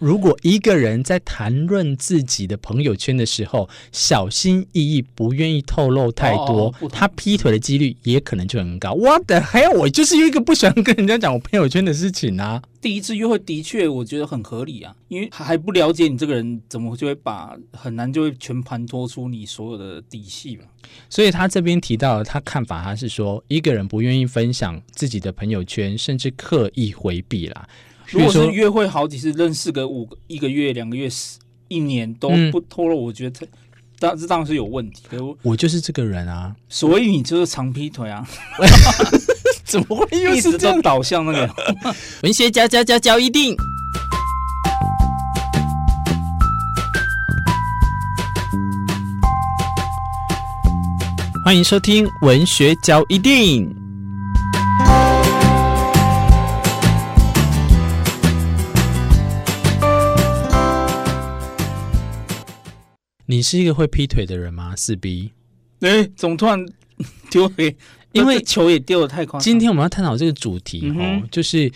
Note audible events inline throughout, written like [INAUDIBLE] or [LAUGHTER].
如果一个人在谈论自己的朋友圈的时候，小心翼翼，不愿意透露太多，哦、他劈腿的几率也可能就很高。我的嘿，我就是一个不喜欢跟人家讲我朋友圈的事情啊。第一次约会的确，我觉得很合理啊，因为还不了解你这个人，怎么就会把很难就会全盘托出你所有的底细嘛。所以他这边提到他看法，他是说一个人不愿意分享自己的朋友圈，甚至刻意回避啦。如果是约会好几次，认识个五个一个月、两个月、十一年都不透露，我觉得当这当然是有问题。我我就是这个人啊，所以你就是常劈腿啊？[LAUGHS] 怎么会又是这样导向那个文学家家家教一定？欢迎收听文学交一定。你是一个会劈腿的人吗？四 B，哎、欸，怎么突然 [LAUGHS] 丢回？因为球也丢的太快。今天我们要探讨这个主题哦，嗯、就是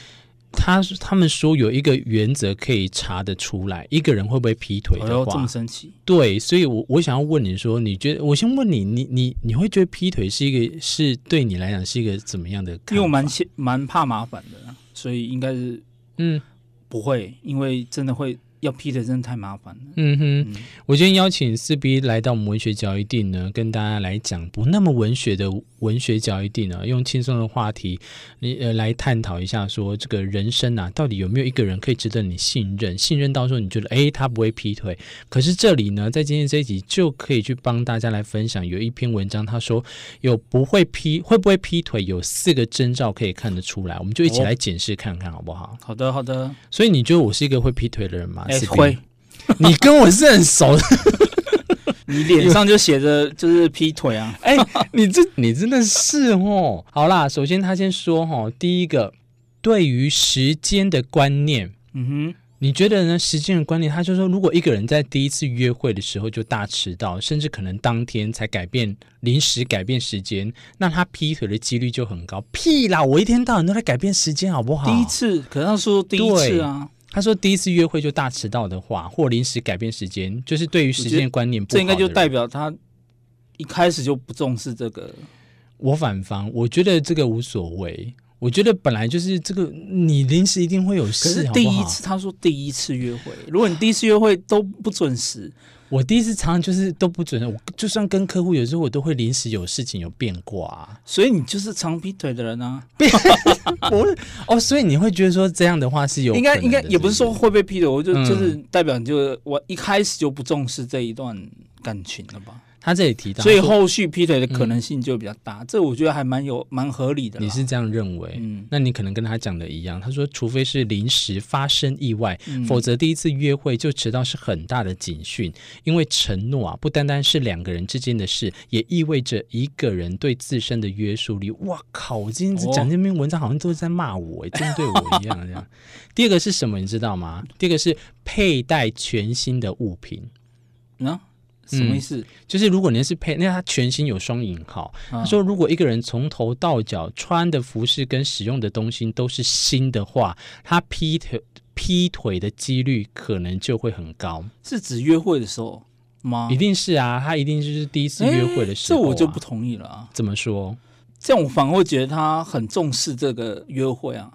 他他们说有一个原则可以查得出来，一个人会不会劈腿的话，哎、这么神奇。对，所以我我想要问你说，你觉得？我先问你，你你你会觉得劈腿是一个是对你来讲是一个怎么样的？因为我蛮蛮怕麻烦的，所以应该是嗯不会，因为真的会。要劈的真的太麻烦了。嗯哼，嗯，我今天邀请四 B 来到我们文学交易地呢，跟大家来讲不那么文学的文学交易地呢，用轻松的话题，你呃来探讨一下，说这个人生啊，到底有没有一个人可以值得你信任？信任到时候你觉得，哎，他不会劈腿。可是这里呢，在今天这一集就可以去帮大家来分享，有一篇文章，他说有不会劈，会不会劈腿，有四个征兆可以看得出来，我们就一起来检视看看，好不好？好的，好的。所以你觉得我是一个会劈腿的人吗？哎，会，[LAUGHS] 你跟我是很熟的，[LAUGHS] 你脸上就写着就是劈腿啊！[LAUGHS] 哎，你这你真的是哦。好啦，首先他先说哈，第一个，对于时间的观念，嗯哼，你觉得呢？时间的观念，他就说，如果一个人在第一次约会的时候就大迟到，甚至可能当天才改变临时改变时间，那他劈腿的几率就很高。屁啦，我一天到晚都在改变时间，好不好？第一次，可是他说第一次啊。他说：“第一次约会就大迟到的话，或临时改变时间，就是对于时间观念不好。这应该就代表他一开始就不重视这个。我反方，我觉得这个无所谓。我觉得本来就是这个，你临时一定会有事。可是第一次，好好他说第一次约会，如果你第一次约会都不准时。”我第一次常常就是都不准，我就算跟客户有时候我都会临时有事情有变卦，啊所以你就是常劈腿的人啊！[LAUGHS] 我哦，所以你会觉得说这样的话是有应该应该也不是说会被劈腿，我就、嗯、就是代表你就我一开始就不重视这一段感情了吧。他这里提到，所以后续劈腿的可能性就比较大，嗯、这我觉得还蛮有蛮合理的。你是这样认为？嗯，那你可能跟他讲的一样。他说，除非是临时发生意外，嗯、否则第一次约会就迟到是很大的警讯。因为承诺啊，不单单是两个人之间的事，也意味着一个人对自身的约束力。哇靠！我今天讲这篇文章好像都是在骂我，针、哦、对我一样这样。[LAUGHS] 第二个是什么？你知道吗？第二个是佩戴全新的物品。啊什么意思？嗯、就是如果您是配，那他全新有双引号。他说，如果一个人从头到脚穿的服饰跟使用的东西都是新的话，他劈腿劈腿的几率可能就会很高。是指约会的时候吗？一定是啊，他一定就是第一次约会的时候、啊欸。这我就不同意了啊。怎么说？这样我反而会觉得他很重视这个约会啊。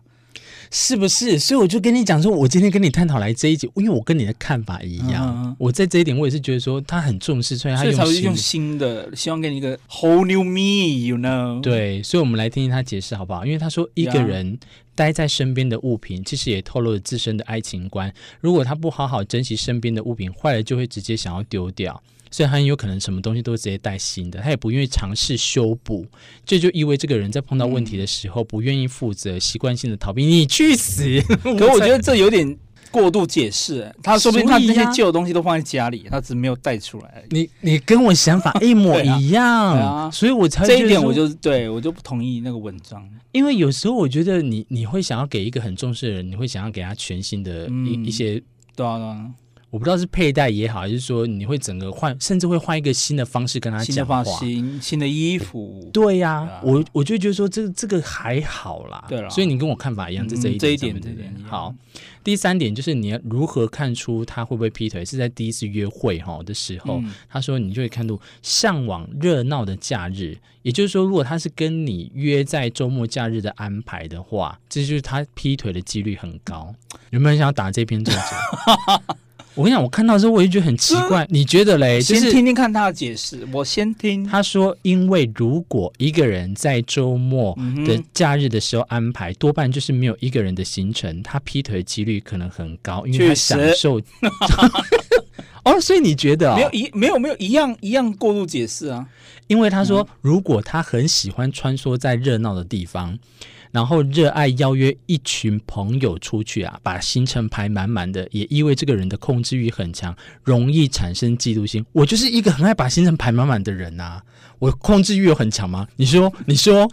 是不是？所以我就跟你讲说，我今天跟你探讨来这一集，因为我跟你的看法一样。嗯、我在这一点，我也是觉得说他很重视，所以他用用新的，希望给你一个 whole new me，you know？对，所以我们来听听他解释好不好？因为他说，一个人待在身边的物品，其实也透露了自身的爱情观。如果他不好好珍惜身边的物品，坏了就会直接想要丢掉。所以他很有可能什么东西都直接带新的，他也不愿意尝试修补，这就意味这个人在碰到问题的时候不愿意负责，习惯性的逃避。你去死！[LAUGHS] 可我觉得这有点过度解释，他说不定他这些旧的东西都放在家里，他只是没有带出来。你你跟我想法 [LAUGHS] 一模一样，啊，所以我才这一点我就对我就不同意那个文章，因为有时候我觉得你你会想要给一个很重视的人，你会想要给他全新的一一些，对啊。我不知道是佩戴也好，还是说你会整个换，甚至会换一个新的方式跟他讲话，新新的衣服。对呀、啊啊，我我就觉得说这这个还好啦。对了，所以你跟我看法一样，这、嗯、这一点，这一点，这一点好。第三点就是你要如何看出他会不会劈腿，是在第一次约会哈的时候、嗯，他说你就会看出向往热闹的假日，也就是说，如果他是跟你约在周末假日的安排的话，这就是他劈腿的几率很高。有没有人想要打这篇作文？[LAUGHS] 我跟你讲，我看到之后我就觉得很奇怪，你觉得嘞？先听听看他的解释。我先听他说，因为如果一个人在周末的假日的时候安排，嗯、多半就是没有一个人的行程，他劈腿的几率可能很高，因为他享受。[LAUGHS] 哦，所以你觉得、哦、没有一没有没有一样一样过度解释啊？因为他说，如果他很喜欢穿梭在热闹的地方。然后热爱邀约一群朋友出去啊，把行程排满满的，也意味这个人的控制欲很强，容易产生嫉妒心。我就是一个很爱把行程排满满的人呐、啊，我控制欲有很强吗？你说，你说，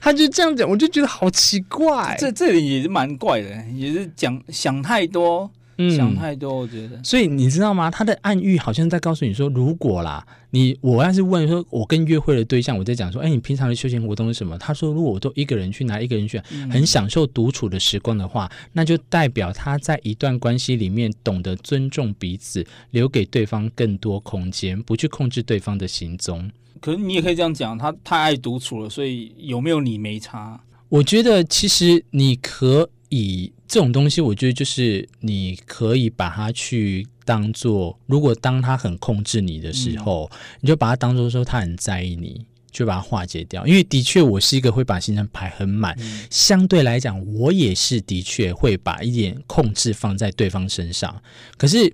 他就这样讲，我就觉得好奇怪。这这里也是蛮怪的，也是讲想太多。想太多，我觉得、嗯。所以你知道吗？他的暗喻好像在告诉你说，如果啦，你我要是问说，我跟约会的对象，我在讲说，哎，你平常的休闲活动是什么？他说，如果我都一个人去，哪一个人去，很享受独处的时光的话，那就代表他在一段关系里面懂得尊重彼此，留给对方更多空间，不去控制对方的行踪。可是你也可以这样讲，他太爱独处了，所以有没有你没差？我觉得其实你可以。这种东西，我觉得就是你可以把它去当做，如果当他很控制你的时候，嗯、你就把它当做说他很在意你，就把它化解掉。因为的确，我是一个会把行程排很满，嗯、相对来讲，我也是的确会把一点控制放在对方身上。可是，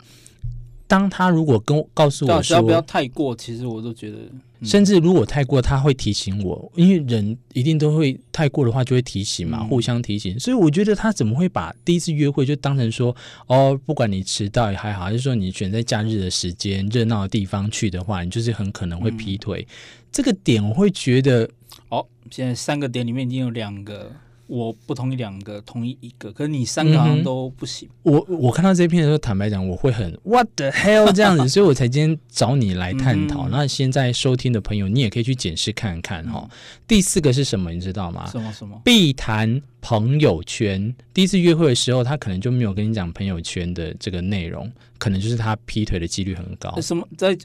当他如果跟我告诉我说，不要太过，其实我都觉得。甚至如果太过，他会提醒我，因为人一定都会太过的话，就会提醒嘛，互相提醒。所以我觉得他怎么会把第一次约会就当成说，哦，不管你迟到也还好，还是说你选在假日的时间、热闹的地方去的话，你就是很可能会劈腿。这个点我会觉得，哦，现在三个点里面已经有两个。我不同意两个，同意一个，可是你三个好像都不行。嗯、我我看到这篇的时候，坦白讲，我会很 What the hell [LAUGHS] 这样子，所以我才今天找你来探讨。嗯、那现在收听的朋友，你也可以去检视看看哈、嗯。第四个是什么？你知道吗？什么什么？必谈朋友圈。第一次约会的时候，他可能就没有跟你讲朋友圈的这个内容，可能就是他劈腿的几率很高。什么在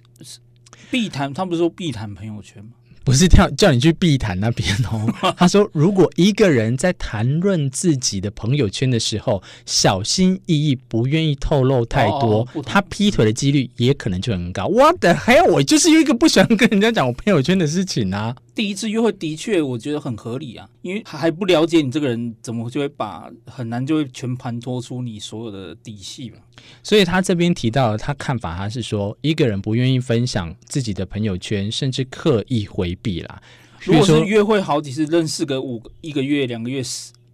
必谈？他不是说必谈朋友圈吗？不是叫叫你去避谈那边哦。[LAUGHS] 他说，如果一个人在谈论自己的朋友圈的时候，小心翼翼，不愿意透露太多，哦、他劈腿的几率也可能就很高。What the hell？我就是有一个不喜欢跟人家讲我朋友圈的事情啊。第一次约会的确，我觉得很合理啊，因为还不了解你这个人，怎么就会把很难就会全盘托出你所有的底细嘛。所以他这边提到他看法，他是说一个人不愿意分享自己的朋友圈，甚至刻意回避啦。如果是约会好几次，认识个五个一个月、两个月、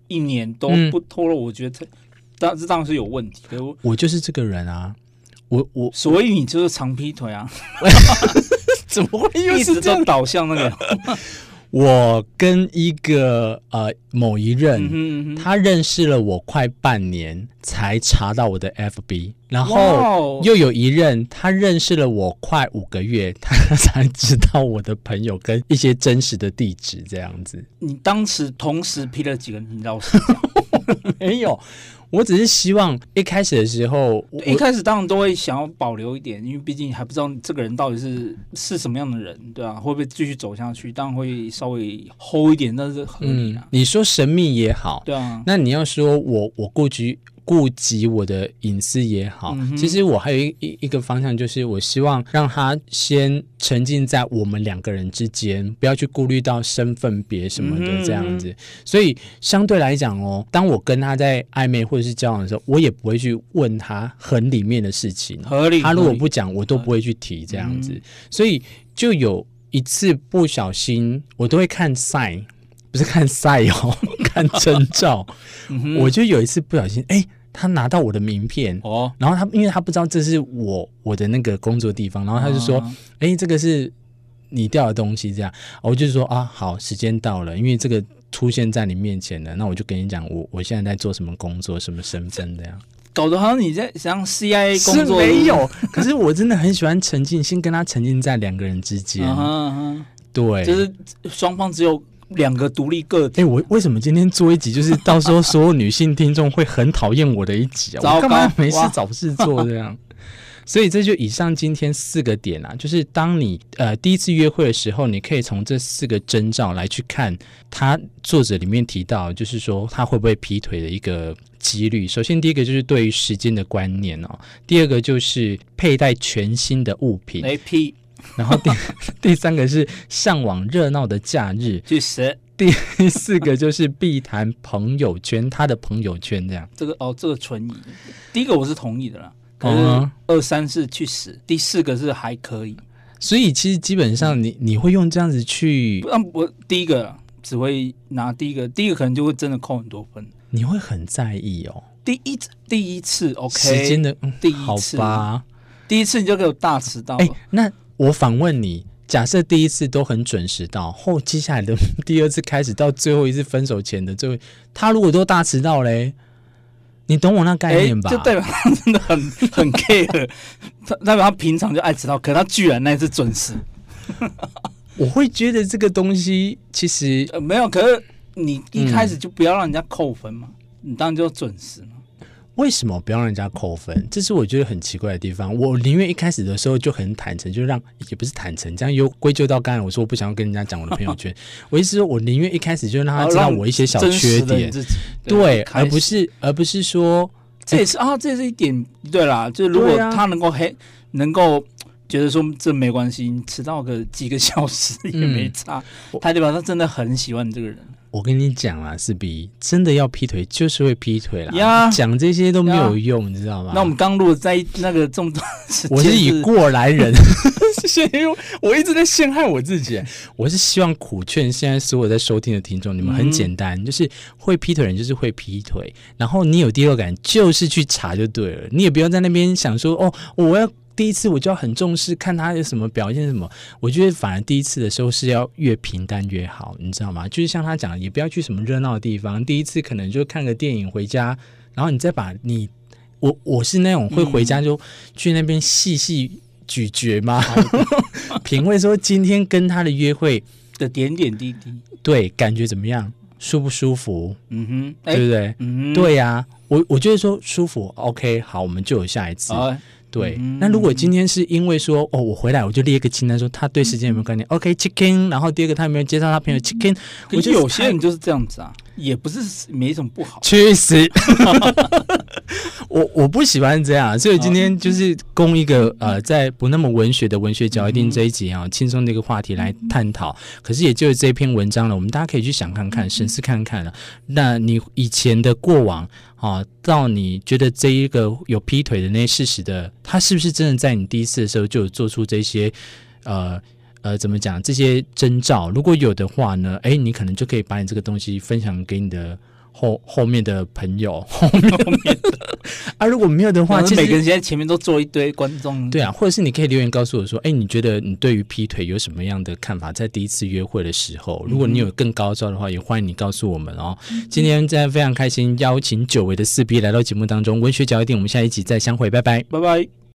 一年都不透露，我觉得当这当然是有问题。我我就是这个人啊，我我所以你就是长劈腿啊。怎么会又是这样 [LAUGHS] 导向那个？[LAUGHS] 我跟一个呃某一任、嗯嗯，他认识了我快半年才查到我的 FB，然后又有一任他认识了我快五个月，[LAUGHS] 他才知道我的朋友跟一些真实的地址这样子。你当时同时批了几个？你知道 [LAUGHS] 没有？我只是希望一开始的时候，一开始当然都会想要保留一点，因为毕竟还不知道这个人到底是是什么样的人，对吧、啊？会不会继续走下去？当然会稍微 hold 一点，但是合理的、啊嗯。你说神秘也好，对啊。那你要说我我过去。顾及我的隐私也好，嗯，其实我还有一一一个方向，就是我希望让他先沉浸在我们两个人之间，不要去顾虑到身份别什么的这样子，嗯。所以相对来讲哦，当我跟他在暧昧或者是交往的时候，我也不会去问他很里面的事情。合理。他如果不讲，我都不会去提这样子。所以就有一次不小心，我都会看 sign，不是看 sign 哦，看征兆。我就有一次不小心，哎。他拿到我的名片哦，然后他因为他不知道这是我我的那个工作地方，然后他就说：“哎、哦，这个是你掉的东西。”这样，我就说：“啊，好，时间到了，因为这个出现在你面前了，那我就跟你讲，我我现在在做什么工作，什么身份这样。”搞得好像你在像 CIA 工作没有。可是我真的很喜欢沉浸，先跟他沉浸在两个人之间。Uh huh, uh huh. 对，就是双方只有两个独立个体。哎、欸，我为什么今天做一集，就是到时候所有女性听众会很讨厌我的一集啊？我干嘛没事找事做这样？[LAUGHS] 所以这就以上今天四个点啊，就是当你呃第一次约会的时候，你可以从这四个征兆来去看他作者里面提到，就是说他会不会劈腿的一个几率。首先第一个就是对于时间的观念哦，第二个就是佩戴全新的物品，没劈。然后第第三个是向往热闹的假日，去死。第四个就是必谈朋友圈，他的朋友圈这样。这个哦，这个存疑。第一个我是同意的啦。可是二三四去死，第四个是还可以，所以其实基本上你你会用这样子去，那我第一个只会拿第一个，第一个可能就会真的扣很多分，你会很在意哦。第一第一次 OK 时间的第一次好吧，第一次你就给我大迟到。哎，那我反问你，假设第一次都很准时到，后接下来的 [LAUGHS] 第二次开始到最后一次分手前的最后，他如果都大迟到嘞？你懂我那概念吧？就代表他真的很 [LAUGHS] 很 care，他代表他平常就爱迟到，可他居然那次准时。[LAUGHS] 我会觉得这个东西其实、呃、没有，可是你一开始就不要让人家扣分嘛，嗯、你当然就准时嘛。为什么不要让人家扣分？这是我觉得很奇怪的地方。我宁愿一开始的时候就很坦诚，就让也不是坦诚，这样又归咎到刚才我说我不想要跟人家讲我的朋友圈。[LAUGHS] 我意思说，我宁愿一开始就让他知道我一些小缺点，对，对而不是而不是说这也是啊，这也是一点对啦。就是如果他能够黑，啊、能够觉得说这没关系，你迟到个几个小时也没差，嗯、他就表示他真的很喜欢你这个人。我跟你讲啊，四比真的要劈腿就是会劈腿啦。呀，讲这些都没有用，呀你知道吗？那我们刚录在那个这么多时间，我是以过来人，[LAUGHS] 因为我一直在陷害我自己。我是希望苦劝现在所有在收听的听众，你们很简单，嗯、就是会劈腿人就是会劈腿，然后你有第六感就是去查就对了，你也不要在那边想说哦，我要。第一次我就要很重视，看他有什么表现什么。我觉得反而第一次的时候是要越平淡越好，你知道吗？就是像他讲的，也不要去什么热闹的地方。第一次可能就看个电影回家，然后你再把你我我是那种会回家就去那边细细咀嚼嘛，嗯、品味说今天跟他的约会的点点滴滴，对，感觉怎么样，舒不舒服？嗯哼，欸、对不对？嗯，对呀、啊，我我觉得说舒服，OK，好，我们就有下一次。对，那如果今天是因为说哦，我回来我就列一个清单，说他对时间有没有概念？OK，chicken，然后第二个他有没有介绍他朋友 chicken？我觉得有些人就是这样子啊，也不是没什么不好。确实，我我不喜欢这样，所以今天就是供一个呃，在不那么文学的文学角一定这一集啊，轻松的一个话题来探讨。可是也就是这篇文章了，我们大家可以去想看看，审视看看了。那你以前的过往。啊，到你觉得这一个有劈腿的那些事实的，他是不是真的在你第一次的时候就有做出这些，呃呃，怎么讲这些征兆？如果有的话呢，哎，你可能就可以把你这个东西分享给你的。后后面的朋友，[LAUGHS] 后面的啊，如果没有的话，其实每个人现在前面都坐一堆观众，对啊，或者是你可以留言告诉我说，哎，你觉得你对于劈腿有什么样的看法？在第一次约会的时候，如果你有更高招的话，也欢迎你告诉我们哦。嗯、今天真的非常开心，邀请久违的四 B 来到节目当中，文学角一定，我们下一集再相会，拜拜，拜拜。